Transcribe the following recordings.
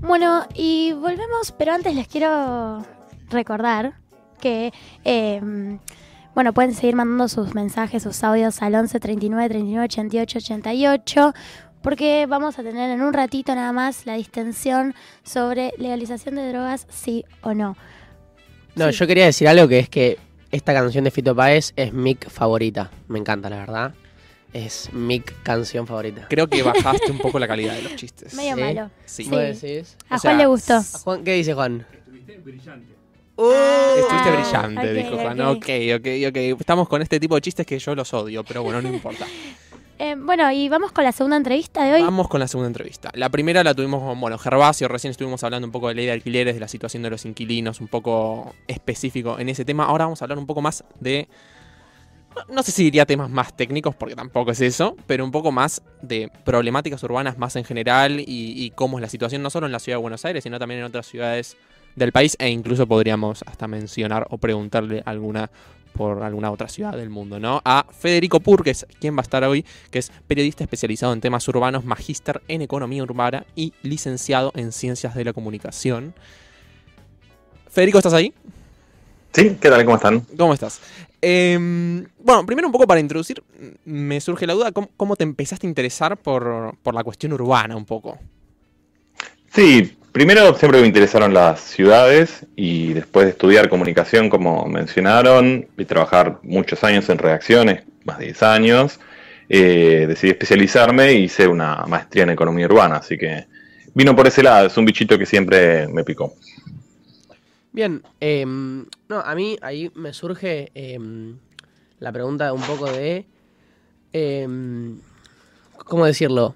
Bueno, y volvemos, pero antes les quiero recordar que, em, bueno, pueden seguir mandando sus mensajes, sus audios al 11 39 39 88 88, porque vamos a tener en un ratito nada más la distensión sobre legalización de drogas, sí o no. No, Sí. yo quería decir algo que es que esta canción de Fito Páez es mi favorita. Me encanta, la verdad. Es mi canción favorita. Creo que bajaste un poco la calidad de los chistes. Medio Sí. malo. Sí. Sí. ¿Vos decís? A O Juan sea, le gustó. ¿A Juan, ¿Qué dice Juan? Estuviste Ah, brillante, ok, dijo Juan. ok. Ok, ok, ok. Estamos con este tipo de chistes que yo los odio, pero bueno, no importa. Eh, bueno, y vamos con la segunda entrevista de hoy. Vamos con la segunda entrevista. La primera la tuvimos con, bueno, Gervasio, recién estuvimos hablando un poco de ley de alquileres, de la situación de los inquilinos, un poco específico en ese tema. Ahora vamos a hablar un poco más de... no- sé si diría temas más técnicos, porque tampoco es eso, pero un poco más de problemáticas urbanas más en general y, y cómo es la situación no solo en la ciudad de Buenos Aires, sino también en otras ciudades del país e incluso podríamos hasta mencionar o preguntarle alguna por alguna otra ciudad del mundo, ¿no? A Federico Pur, que es quien va a estar hoy, que es periodista especializado en temas urbanos, magíster en economía urbana y licenciado en ciencias de la comunicación. Federico, ¿estás ahí? Sí, ¿qué tal? ¿Cómo están? ¿Cómo estás? Em, bueno, primero un poco para introducir, me surge la duda, ¿cómo, cómo te empezaste a interesar por, por la cuestión urbana un poco? Sí, primero siempre me interesaron las ciudades y después de estudiar comunicación, como mencionaron, y trabajar muchos años en redacciones, más de 10 años, eh, decidí especializarme y hice una maestría en economía urbana, así que vino por ese lado, es un bichito que siempre me picó. Bien, em, no, a mí ahí me surge em, la pregunta un poco de, em, ¿cómo decirlo?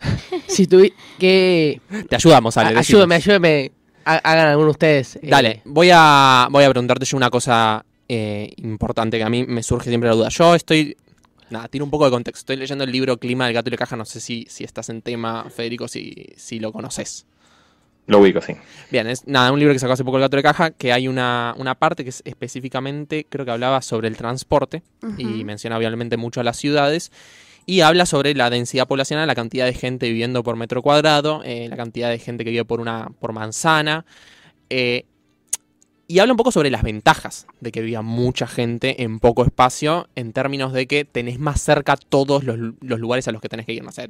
Si tuvi que Te ayudamos, Ale. a- ayúdame, ayúdame, ha- hagan alguno de ustedes. eh, Dale, voy a, voy a preguntarte yo una cosa eh, importante que a mí me surge siempre la duda. Yo estoy. Nada, tiro un poco de contexto. Estoy leyendo el libro Clima del Gato y la Caja. No sé si, si estás en tema, Federico, si, si lo conoces. Lo ubico, sí. Bien, es nada, un libro que sacó hace poco el Gato de Caja, que hay una, una parte que es específicamente, creo que hablaba sobre el transporte y menciona obviamente mucho a las ciudades. Y habla sobre la densidad poblacional, la cantidad de gente viviendo por metro cuadrado, eh, la cantidad de gente que vive por una por manzana. eh, y habla un poco sobre las ventajas de que viva mucha gente en poco espacio, en términos de que tenés más cerca todos los, los lugares a los que tenés que ir. No sé,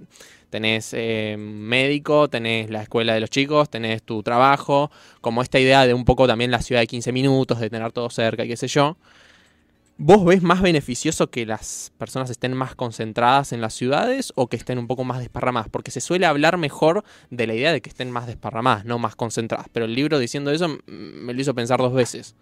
tenés eh, médico, tenés la escuela de los chicos, tenés tu trabajo, como esta idea de un poco también la ciudad de 15 minutos, de tener todo cerca y qué sé yo. ¿Vos ves más beneficioso que las personas estén más concentradas en las ciudades o que estén un poco más desparramadas? Porque se suele hablar mejor de la idea de que estén más desparramadas, no más concentradas. Pero el libro diciendo eso mm, me lo hizo pensar dos veces.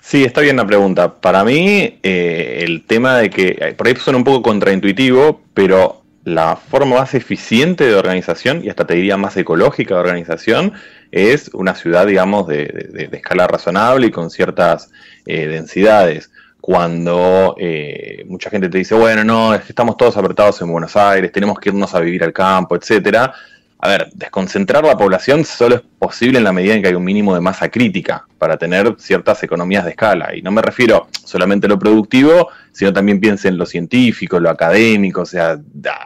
Sí, está bien la pregunta. Para mí, eh, el tema de que, eh, por ahí suena un poco contraintuitivo, pero la forma más eficiente de organización, y hasta te diría más ecológica de organización, es una ciudad, digamos, de, escala razonable y con ciertas eh, densidades. Cuando eh, mucha gente te dice, bueno, no, es que estamos todos apretados en Buenos Aires, tenemos que irnos a vivir al campo, etcétera. A ver, desconcentrar la población solo es posible en la medida en que hay un mínimo de masa crítica para tener ciertas economías de escala. Y no me refiero solamente a lo productivo, sino también piense en lo científico, lo académico. O sea,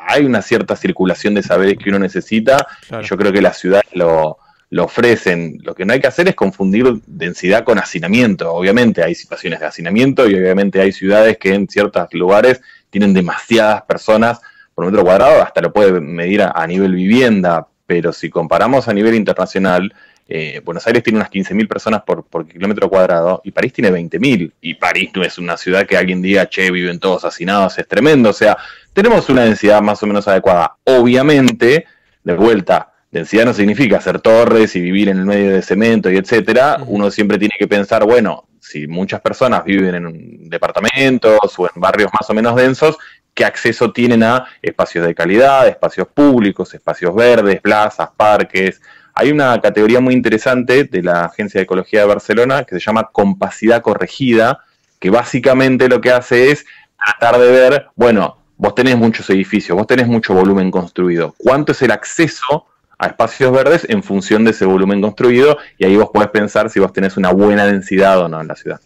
hay una cierta circulación de saberes que uno necesita. Claro. Y yo creo que las ciudades lo, lo ofrecen. Lo que no hay que hacer es confundir densidad con hacinamiento. Obviamente hay situaciones de hacinamiento y obviamente hay ciudades que en ciertos lugares tienen demasiadas personas por metro cuadrado, hasta lo puede medir a, nivel vivienda, pero si comparamos a nivel internacional, eh, Buenos Aires tiene unas 15.000 personas por, por kilómetro cuadrado y París tiene 20.000. Y París no es una ciudad que alguien diga, che, viven todos hacinados, es tremendo. O sea, tenemos una densidad más o menos adecuada. Obviamente, de vuelta, densidad no significa hacer torres y vivir en el medio de cemento y etcétera. Uno siempre tiene que pensar, bueno, si muchas personas viven en departamentos o en barrios más o menos densos, ¿qué acceso tienen a espacios de calidad, espacios públicos, espacios verdes, plazas, parques? Hay una categoría muy interesante de la Agencia de Ecología de Barcelona que se llama compacidad corregida, que básicamente lo que hace es tratar de ver, bueno, vos tenés muchos edificios, vos tenés mucho volumen construido, ¿cuánto es el acceso a espacios verdes en función de ese volumen construido y ahí vos podés pensar si vos tenés una buena densidad o no en la ciudad.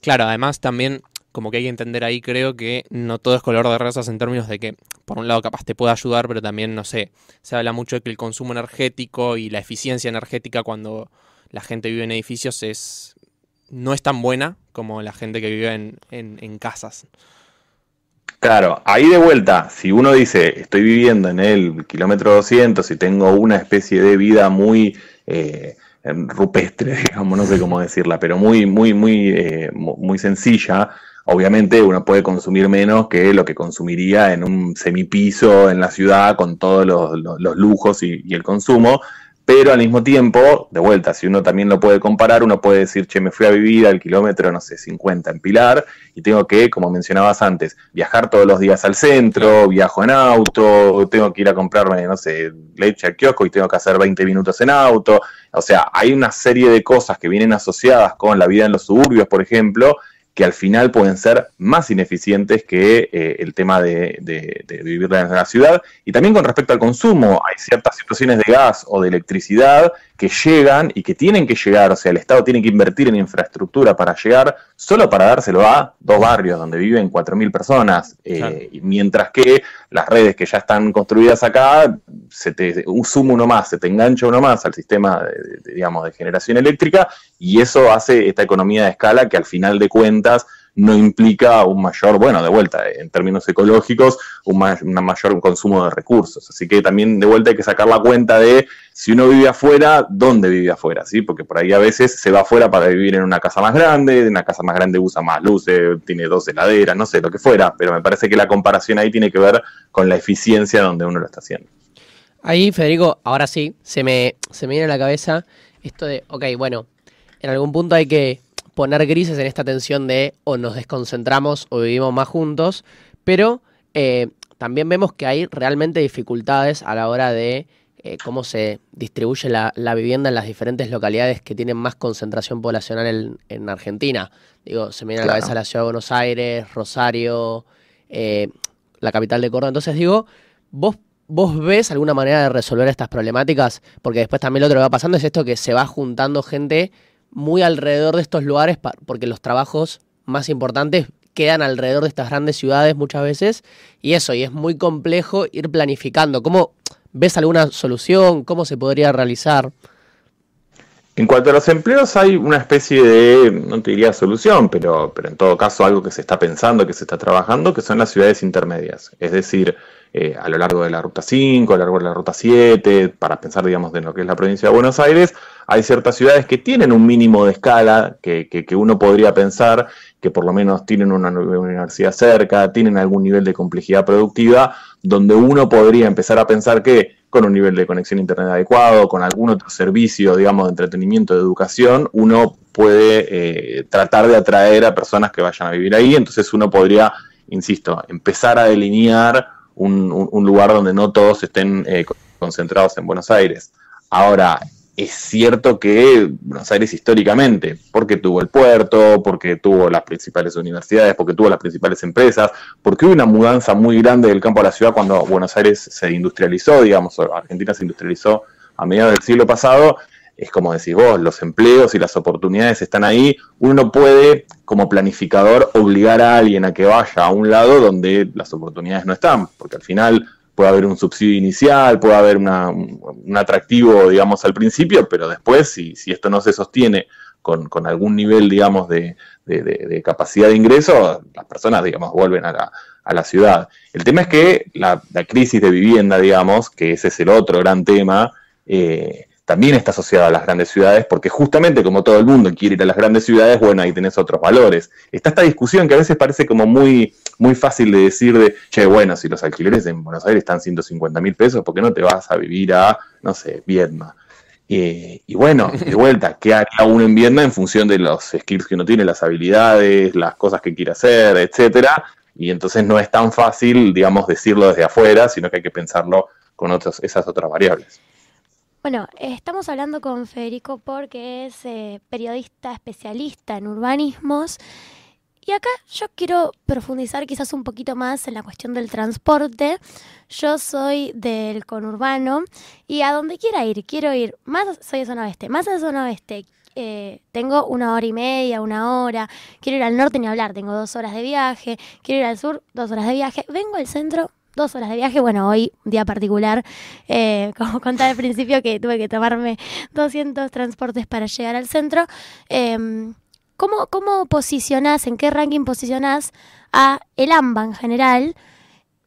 Claro, además también como que hay que entender ahí, creo que no todo es color de rosas en términos de que, por un lado, capaz te puede ayudar, pero también, no sé, se habla mucho de que el consumo energético y la eficiencia energética cuando la gente vive en edificios es no es tan buena como la gente que vive en, en casas. Claro, ahí de vuelta, si uno dice, estoy viviendo en el kilómetro 200 y tengo una especie de vida muy eh, rupestre, digamos, no sé cómo decirla, pero muy, muy, muy, eh, muy sencilla, obviamente uno puede consumir menos que lo que consumiría en un semipiso en la ciudad con todos los, lujos y, el consumo, pero al mismo tiempo, de vuelta, si uno también lo puede comparar, uno puede decir, che, me fui a vivir al kilómetro, no sé, 50 en Pilar y tengo que, como mencionabas antes, viajar todos los días al centro, viajo en auto, tengo que ir a comprarme, no sé, leche al kiosco y tengo que hacer 20 minutos en auto. O sea, hay una serie de cosas que vienen asociadas con la vida en los suburbios, por ejemplo, que al final pueden ser más ineficientes que eh, el tema de, vivir en la ciudad. Y también con respecto al consumo, hay ciertas situaciones de gas o de electricidad que llegan y que tienen que llegar, o sea, el Estado tiene que invertir en infraestructura para llegar, solo para dárselo a dos barrios donde viven 4.000 personas, eh, mientras que las redes que ya están construidas acá, se te suma uno más, se te engancha uno más al sistema, digamos, de generación eléctrica, y eso hace esta economía de escala que al final de cuentas no implica un mayor, bueno, de vuelta, en términos ecológicos, un, mayor consumo de recursos. Así que también de vuelta hay que sacar la cuenta de si uno vive afuera, ¿dónde vive afuera? ¿sí? Porque por ahí a veces se va afuera para vivir en una casa más grande, en una casa más grande usa más luces, tiene dos heladeras, no sé, lo que fuera, pero me parece que la comparación ahí tiene que ver con la eficiencia donde uno lo está haciendo. Ahí, Federico, ahora sí, se me, se me viene a la cabeza esto de, ok, bueno, en algún punto hay que poner grises en esta tensión de o nos desconcentramos o vivimos más juntos, pero eh, también vemos que hay realmente dificultades a la hora de eh, cómo se distribuye la, vivienda en las diferentes localidades que tienen más concentración poblacional en, Argentina. Digo, se me viene a la cabeza la ciudad de Buenos Aires, Rosario, eh, la capital de Córdoba. Entonces digo, vos ¿Vos ves alguna manera de resolver estas problemáticas? Porque después también lo otro que va pasando es esto que se va juntando gente muy alrededor de estos lugares, porque los trabajos más importantes quedan alrededor de estas grandes ciudades muchas veces, y eso, y es muy complejo ir planificando. ¿Cómo ves alguna solución? ¿Cómo se podría realizar? En cuanto a los empleos, hay una especie de, no te diría solución, pero, pero en todo caso algo que se está pensando, que se está trabajando, que son las ciudades intermedias. Es decir, eh, a lo largo de la ruta 5, a lo largo de la ruta 7, para pensar, digamos, de lo que es la provincia de Buenos Aires, hay ciertas ciudades que tienen un mínimo de escala, que, que, uno podría pensar que por lo menos tienen una universidad cerca, tienen algún nivel de complejidad productiva, donde uno podría empezar a pensar que con un nivel de conexión a internet adecuado, con algún otro servicio, digamos, de entretenimiento, de educación, uno puede eh, tratar de atraer a personas que vayan a vivir ahí. Entonces uno podría, insisto, empezar a delinear un, lugar donde no todos estén eh, concentrados en Buenos Aires. Ahora, es cierto que Buenos Aires históricamente, porque tuvo el puerto, porque tuvo las principales universidades, porque tuvo las principales empresas, porque hubo una mudanza muy grande del campo a la ciudad cuando Buenos Aires se industrializó, digamos, Argentina se industrializó a mediados del siglo pasado, es como decís vos, los empleos y las oportunidades están ahí. Uno no puede, como planificador, obligar a alguien a que vaya a un lado donde las oportunidades no están, porque al final puede haber un subsidio inicial, puede haber un, atractivo, digamos, al principio, pero después, si, si esto no se sostiene con, algún nivel, digamos, de, capacidad de ingreso, las personas, digamos, vuelven a la, a la ciudad. El tema es que la, crisis de vivienda, digamos, que ese es el otro gran tema, eh, también está asociada a las grandes ciudades, porque justamente como todo el mundo quiere ir a las grandes ciudades, bueno, ahí tenés otros valores. Está esta discusión que a veces parece como muy, muy fácil de decir de, che, bueno, si los alquileres en Buenos Aires están 150 mil pesos, ¿por qué no te vas a vivir a, no sé, Vietnam? y bueno, de vuelta, ¿qué haría uno en Vietnam en función de los skills que uno tiene, las habilidades, las cosas que quiere hacer, etcétera? Y entonces no es tan fácil, digamos, decirlo desde afuera, sino que hay que pensarlo con otros, esas otras variables. Bueno, estamos hablando con Federico porque es eh, periodista especialista en urbanismos. Y acá yo quiero profundizar quizás un poquito más en la cuestión del transporte. Yo soy del conurbano y a donde quiera ir, quiero ir. Más, soy de zona oeste, más de zona oeste. Eh, tengo una hora y media, una hora, quiero ir al norte ni hablar, tengo dos horas de viaje, quiero ir al sur, dos horas de viaje, vengo al centro, dos horas de viaje. Bueno, hoy, día particular, eh, como contaba al principio, que tuve que tomarme 200 transportes para llegar al centro. Em, ¿cómo, ¿Cómo posicionás, en qué ranking posicionás a el AMBA en general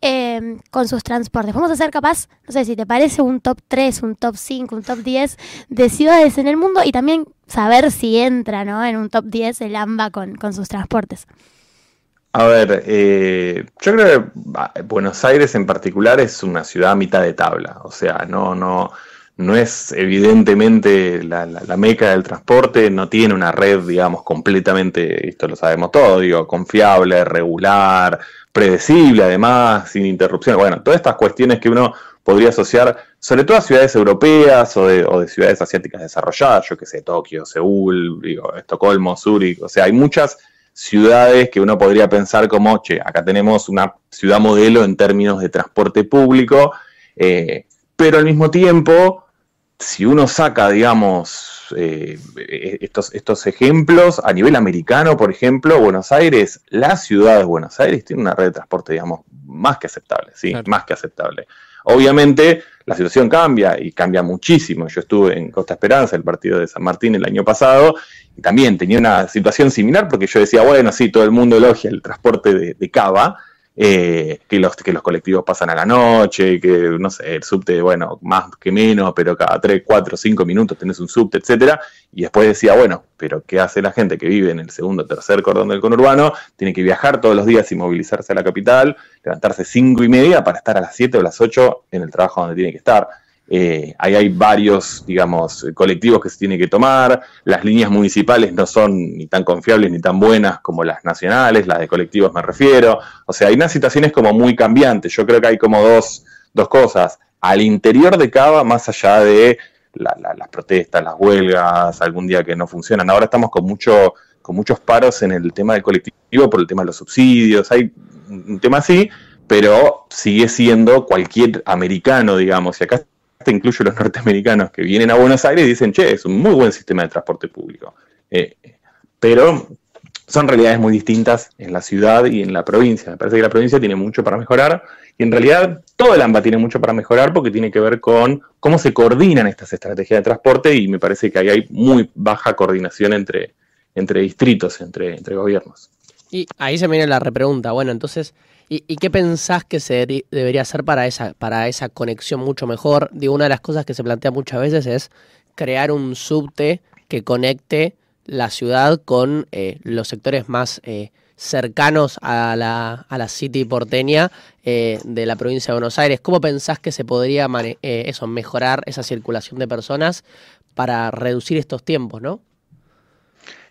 em, con sus transportes? Vamos a ser capaz, no sé si te parece, un top 3, un top 5, un top 10 de ciudades en el mundo y también saber si entra ¿no? en un top 10 el AMBA con, con sus transportes. A ver, eh, yo creo que Buenos Aires en particular es una ciudad a mitad de tabla, o sea, no, no, no es evidentemente la, meca del transporte, no tiene una red, digamos, completamente, esto lo sabemos todo, digo, confiable, regular, predecible además, sin interrupción. Bueno, todas estas cuestiones que uno podría asociar, sobre todo a ciudades europeas o de, o de ciudades asiáticas desarrolladas, yo que sé, Tokio, Seúl, digo, Estocolmo, Zúrich, o sea, hay muchas ciudades que uno podría pensar como, che, acá tenemos una ciudad modelo en términos de transporte público, eh, pero al mismo tiempo, si uno saca, digamos, eh, estos, estos ejemplos, a nivel americano, por ejemplo, Buenos Aires, la ciudad de Buenos Aires tiene una red de transporte, digamos, más que aceptable, sí, más que aceptable. Obviamente, la situación cambia y cambia muchísimo. Yo estuve en Costa Esperanza, el partido de San Martín, el año pasado, y también tenía una situación similar porque yo decía, bueno, sí, todo el mundo elogia el transporte de, de Cava, eh, que, los, que los colectivos pasan a la noche, que no sé, el subte, bueno, más que menos, pero cada 3, 4, 5 minutos tenés un subte, etcétera. Y después decía, bueno, pero ¿qué hace la gente que vive en el segundo tercer cordón del conurbano? Tiene que viajar todos los días y movilizarse a la capital, levantarse 5 y media para estar a las 7 o las 8 en el trabajo donde tiene que estar. Eh, ahí hay varios, digamos, colectivos que se tiene que tomar. Las líneas municipales no son ni tan confiables ni tan buenas como las nacionales, las de colectivos me refiero. O sea, hay unas situaciones como muy cambiantes. Yo creo que hay como dos, dos cosas. Al interior de Cava, más allá de las protestas, las huelgas, algún día que no funcionan. Ahora estamos con, mucho, con muchos paros en el tema del colectivo por el tema de los subsidios. Hay un tema así, pero sigue siendo cualquier americano, digamos. Y acá incluyo los norteamericanos que vienen a Buenos Aires y dicen, che, es un muy buen sistema de transporte público. Eh, pero son realidades muy distintas en la ciudad y en la provincia. Me parece que la provincia tiene mucho para mejorar y en realidad todo el AMBA tiene mucho para mejorar porque tiene que ver con cómo se coordinan estas estrategias de transporte y me parece que ahí hay muy baja coordinación entre, entre distritos, entre, entre gobiernos. Y ahí se viene la repregunta. Bueno, entonces, ¿Y, qué pensás que se debería hacer para esa, para esa conexión mucho mejor? Digo, una de las cosas que se plantea muchas veces es crear un subte que conecte la ciudad con eh, los sectores más eh, cercanos a la, a la city porteña eh, de la provincia de Buenos Aires. ¿Cómo pensás que se podría eso, mejorar esa circulación de personas para reducir estos tiempos, no?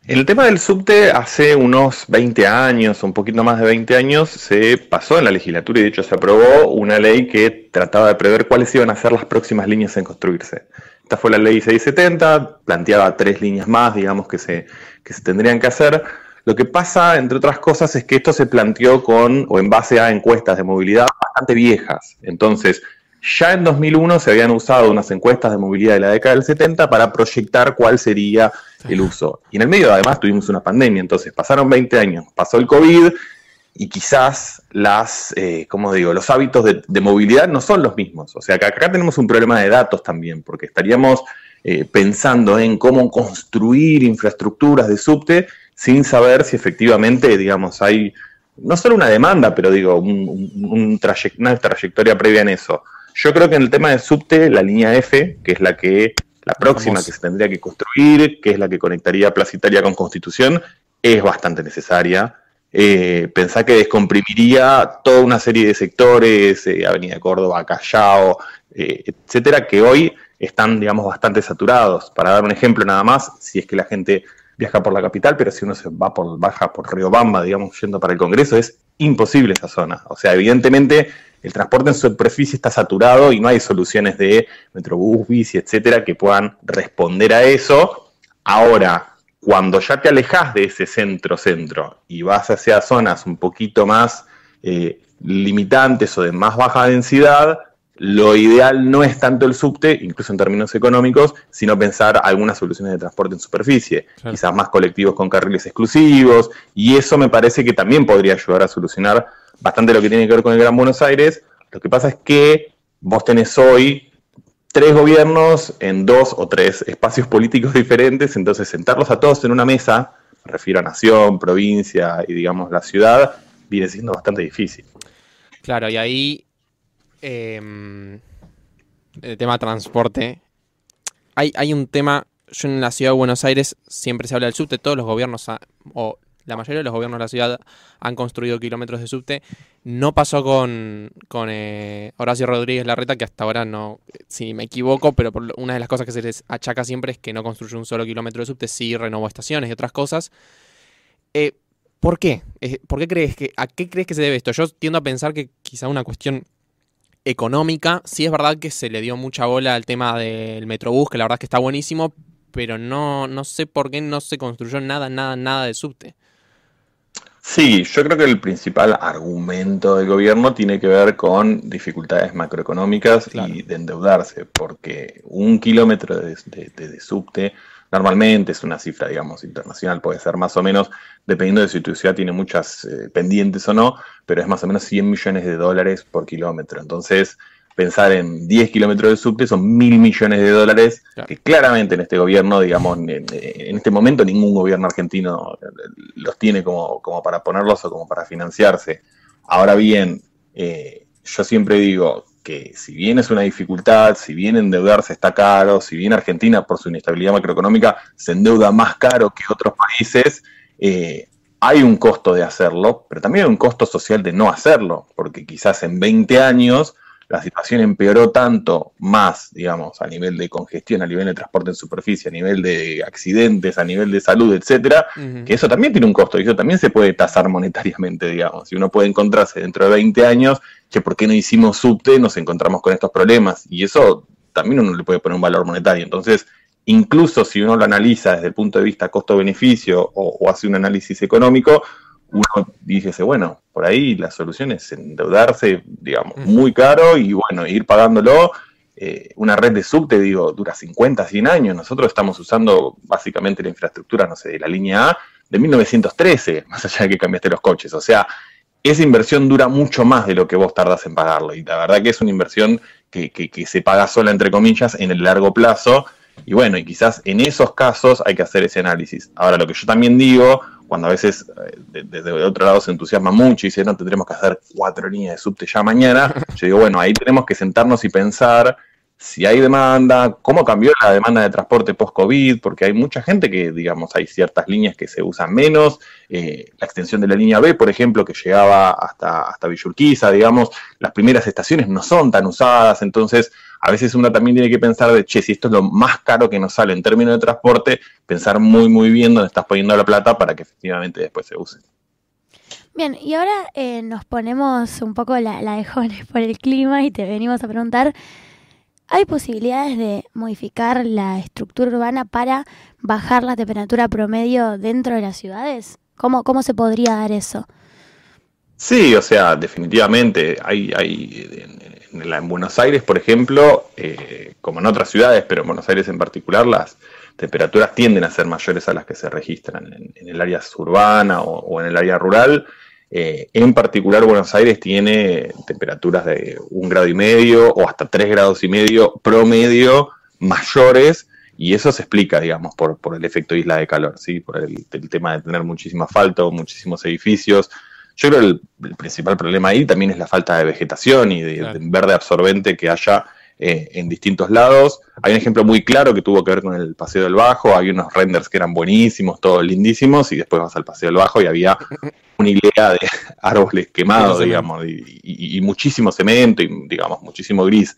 El tema del subte, hace unos 20 años, un poquito más de 20 años, se pasó en la legislatura y de hecho se aprobó una ley que trataba de prever cuáles iban a ser las próximas líneas en construirse. Esta fue la ley 670, planteaba tres líneas más, digamos, que se, que se tendrían que hacer. Lo que pasa, entre otras cosas, es que esto se planteó con o en base a encuestas de movilidad bastante viejas. Entonces, ya en 2001 se habían usado unas encuestas de movilidad de la década del 70 para proyectar cuál sería el uso. Y en el medio además tuvimos una pandemia, entonces pasaron 20 años, pasó el COVID y quizás las, eh, como digo, los hábitos de, movilidad no son los mismos. O sea que acá tenemos un problema de datos también, porque estaríamos eh, pensando en cómo construir infraestructuras de subte sin saber si efectivamente, digamos, hay no solo una demanda, pero digo, un, una trayectoria previa en eso. Yo creo que en el tema de subte, la línea F, que es la que la próxima que se tendría que construir, que es la que conectaría Plaza Italia con Constitución, es bastante necesaria. Eh, pensá que descomprimiría toda una serie de sectores, eh, Avenida Córdoba, Callao, eh, etcétera, que hoy están, digamos, bastante saturados. Para dar un ejemplo nada más, si es que la gente viaja por la capital, pero si uno se va por, baja por Riobamba, digamos, yendo para el Congreso, es imposible esa zona. O sea, evidentemente el transporte en superficie está saturado y no hay soluciones de metrobús, bici, etcétera, que puedan responder a eso. Ahora, Cuando ya te alejas de ese centro-centro y vas hacia zonas un poquito más eh, limitantes o de más baja densidad, lo ideal no es tanto el subte, incluso en términos económicos, sino pensar algunas soluciones de transporte en superficie, quizás más colectivos con carriles exclusivos, y eso me parece que también podría ayudar a solucionar bastante lo que tiene que ver con el Gran Buenos Aires. Lo que pasa es que vos tenés hoy tres gobiernos en dos o tres espacios políticos diferentes, entonces sentarlos a todos en una mesa, me refiero a nación, provincia y digamos la ciudad, viene siendo bastante difícil. Claro, y ahí Em, el tema transporte. Hay, hay un tema, yo en la ciudad de Buenos Aires siempre se habla del subte, todos los gobiernos, o la mayoría de los gobiernos de la ciudad han construido kilómetros de subte. No pasó con, eh, Horacio Rodríguez Larreta, que hasta ahora no, si me equivoco, pero una de las cosas que se les achaca siempre es que no construyó un solo kilómetro de subte, sí renovó estaciones y otras cosas. Eh, ¿Por qué? Eh, ¿Por qué crees que, a qué crees que se debe esto? Yo tiendo a pensar que quizá una cuestión económica. Sí es verdad que se le dio mucha bola al tema del Metrobús, que la verdad es que está buenísimo, pero no, no sé por qué no se construyó nada, nada, nada de subte. Sí, yo creo que el principal argumento del gobierno tiene que ver con dificultades macroeconómicas y de endeudarse, porque un kilómetro de, de subte Normalmente es una cifra, digamos, internacional, puede ser más o menos, dependiendo de si tu ciudad tiene muchas eh, pendientes o no, pero es más o menos 100 millones de dólares por kilómetro. Entonces, pensar en 10 kilómetros de subte son mil millones de dólares, que claramente en este gobierno, digamos, en, este momento ningún gobierno argentino los tiene como, como para ponerlos o como para financiarse. Ahora bien, eh, yo siempre digo, que si bien es una dificultad, si bien endeudarse está caro, si bien Argentina por su inestabilidad macroeconómica se endeuda más caro que otros países, eh, hay un costo de hacerlo, pero también hay un costo social de no hacerlo, porque quizás en 20 años la situación empeoró tanto más, digamos, a nivel de congestión, a nivel de transporte en superficie, a nivel de accidentes, a nivel de salud, etcétera, que eso también tiene un costo y eso también se puede tasar monetariamente, digamos. Si uno puede encontrarse dentro de 20 años, que por qué no hicimos subte, nos encontramos con estos problemas y eso también uno le puede poner un valor monetario. Entonces, incluso si uno lo analiza desde el punto de vista costo-beneficio o hace un análisis económico, uno dice, bueno, por ahí la solución es endeudarse, digamos, muy caro y bueno, ir pagándolo. Eh, una red de subte, digo, dura 50, 100 años. Nosotros estamos usando básicamente la infraestructura, no sé, de la línea A de 1913, más allá de que cambiaste los coches. O sea, esa inversión dura mucho más de lo que vos tardas en pagarlo. Y la verdad que es una inversión que, que se paga sola, entre comillas, en el largo plazo. Y bueno, y quizás en esos casos hay que hacer ese análisis. Ahora, lo que yo también digo, cuando a veces eh, desde otro lado se entusiasma mucho y dice, no, tendremos que hacer cuatro líneas de subte ya mañana, yo digo, bueno, ahí tenemos que sentarnos y pensar si hay demanda, cómo cambió la demanda de transporte post-COVID, porque hay mucha gente que, digamos, hay ciertas líneas que se usan menos, eh, la extensión de la línea B, por ejemplo, que llegaba hasta, hasta Villurquiza, digamos, las primeras estaciones no son tan usadas, entonces a veces uno también tiene que pensar de, che, si esto es lo más caro que nos sale en términos de transporte, pensar muy, muy bien dónde estás poniendo la plata para que efectivamente después se use. Bien, y ahora eh, nos ponemos un poco la, la de jóvenes por el clima y te venimos a preguntar, ¿hay posibilidades de modificar la estructura urbana para bajar la temperatura promedio dentro de las ciudades? ¿Cómo, cómo se podría dar eso? Sí, o sea, definitivamente hay, hay en, Buenos Aires, por ejemplo, eh, como en otras ciudades, pero en Buenos Aires en particular, las temperaturas tienden a ser mayores a las que se registran en, el área urbana o, en el área rural. Eh, en particular, Buenos Aires tiene temperaturas de un grado y medio o hasta tres grados y medio promedio mayores, y eso se explica, digamos, por, por el efecto isla de calor, ¿sí? por el, el tema de tener muchísimo asfalto, muchísimos edificios, yo creo que el, principal problema ahí también es la falta de vegetación y de, verde absorbente que haya eh, en distintos lados. Hay un ejemplo muy claro que tuvo que ver con el Paseo del Bajo. Hay unos renders que eran buenísimos, todos lindísimos, y después vas al Paseo del Bajo y había una hilera de árboles quemados, digamos, y, muchísimo cemento y, digamos, muchísimo gris.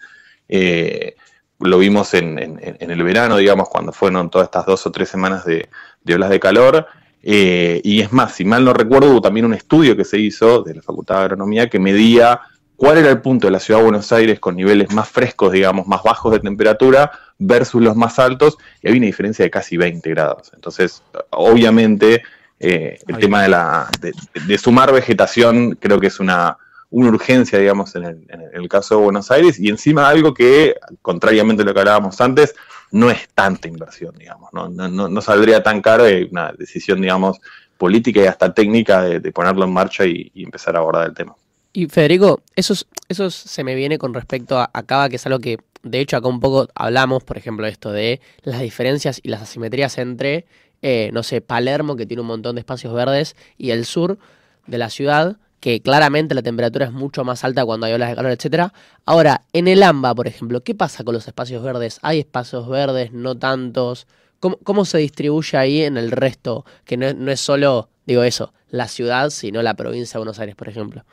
Eh, lo vimos en, el verano, digamos, cuando fueron todas estas dos o tres semanas de, de olas de calor eh, y es más, si mal no recuerdo, hubo también un estudio que se hizo de la Facultad de Agronomía que medía cuál era el punto de la ciudad de Buenos Aires con niveles más frescos, digamos, más bajos de temperatura versus los más altos, y había una diferencia de casi 20 grados. Entonces, obviamente, eh, el tema de, la, de, de sumar vegetación creo que es una, una urgencia, digamos, en el, en el caso de Buenos Aires, y encima algo que, contrariamente a lo que hablábamos antes, no es tanta inversión, digamos, no, no, no, no saldría tan caro una decisión, digamos, política y hasta técnica de, de ponerlo en marcha y, empezar a abordar el tema. Y Federico, eso, es- eso es- se me viene con respecto a, a Cava, que es algo que de hecho acá un poco hablamos, por ejemplo, esto de las diferencias y las asimetrías entre, eh, no sé, Palermo, que tiene un montón de espacios verdes, y el sur de la ciudad, que claramente la temperatura es mucho más alta cuando hay olas de calor, etcétera. Ahora, en el AMBA, por ejemplo, ¿qué pasa con los espacios verdes? ¿Hay espacios verdes, no tantos? ¿Cómo, cómo se distribuye ahí en el resto? Que no, no es solo, digo eso, la ciudad, sino la provincia de Buenos Aires, por ejemplo.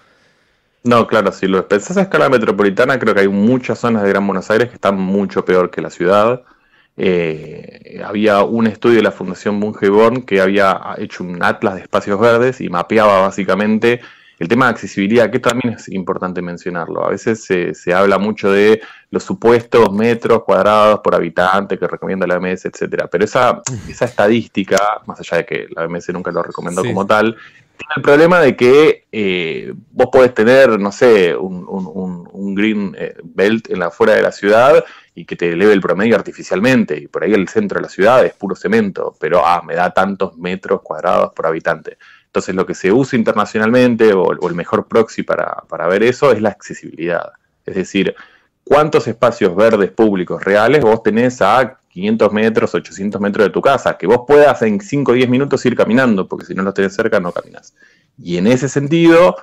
No, claro, si lo pensás a escala metropolitana, creo que hay muchas zonas de Gran Buenos Aires que están mucho peor que la ciudad. Eh, había un estudio de la Fundación Bungeborn que había hecho un atlas de espacios verdes y mapeaba básicamente el tema de accesibilidad, que también es importante mencionarlo. A veces se, se habla mucho de los supuestos metros cuadrados por habitante que recomienda la OMS, etcétera. Pero esa, esa estadística, más allá de que la OMS nunca lo recomendó Sí. como tal, tiene el problema de que eh, vos podés tener, no sé, un, un- un- un green eh, belt en la fuera de la ciudad y que te eleve el promedio artificialmente. Y por ahí el centro de la ciudad es puro cemento, pero ah, me da tantos metros cuadrados por habitante. Entonces lo que se usa internacionalmente o, el mejor proxy para, para ver eso es la accesibilidad. Es decir, cuántos espacios verdes públicos reales vos tenés a 500 metros, 800 metros de tu casa, que vos puedas en 5 o 10 minutos ir caminando, porque si no los tenés cerca no caminas. Y en ese sentido,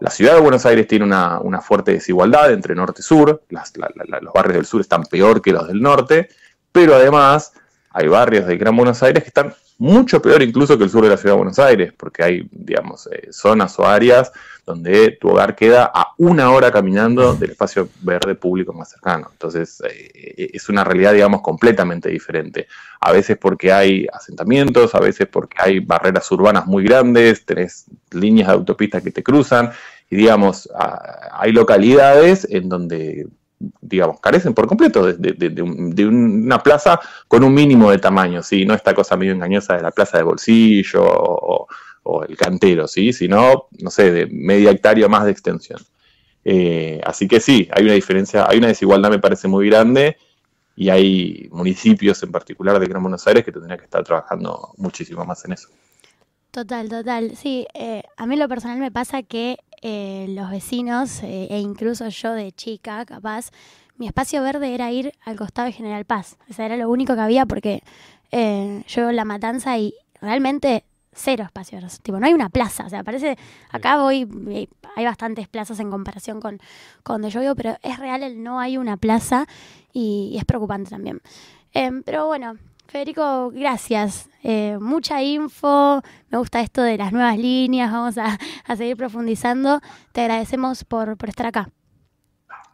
la ciudad de Buenos Aires tiene una, una fuerte desigualdad entre norte y sur, las- la- los barrios del sur están peor que los del norte, pero además hay barrios del Gran Buenos Aires que están mucho peor incluso que el sur de la ciudad de Buenos Aires, porque hay, digamos, eh, zonas o áreas donde tu hogar queda a una hora caminando del espacio verde público más cercano. Entonces, eh, es una realidad, digamos, completamente diferente. A veces porque hay asentamientos, a veces porque hay barreras urbanas muy grandes, tenés líneas de autopistas que te cruzan, y digamos, a- hay localidades en donde digamos, carecen por completo de, de- de- de un- de una plaza con un mínimo de tamaño, ¿sí? No esta cosa medio engañosa de la plaza de bolsillo o, el cantero, ¿sí? Sino, no sé, de media hectárea más de extensión. Eh, así que sí, hay una diferencia, hay una desigualdad, me parece, muy grande y hay municipios en particular de Gran Buenos Aires que tendrían que estar trabajando muchísimo más en eso. Total, total. Sí, eh, a mí lo personal me pasa que eh, los vecinos, eh, e incluso yo de chica, capaz, mi espacio verde era ir al costado de General Paz. O sea, era lo único que había porque eh, yo La Matanza y realmente cero espacio verde. Tipo, no hay una plaza. O sea, parece, acá voy, eh, hay bastantes plazas en comparación con, con donde yo vivo, pero es real el no hay una plaza y, y es preocupante también. Em, pero bueno, Federico, gracias. Eh, mucha info, me gusta esto de las nuevas líneas, vamos a, a seguir profundizando. Te agradecemos por, por estar acá.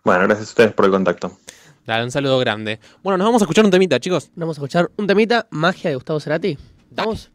Bueno, gracias a ustedes por el contacto. Dale, un saludo grande. Bueno, nos vamos a escuchar un temita, chicos. Vamos a escuchar un temita, Magia de Gustavo Cerati. Dale. Vamos.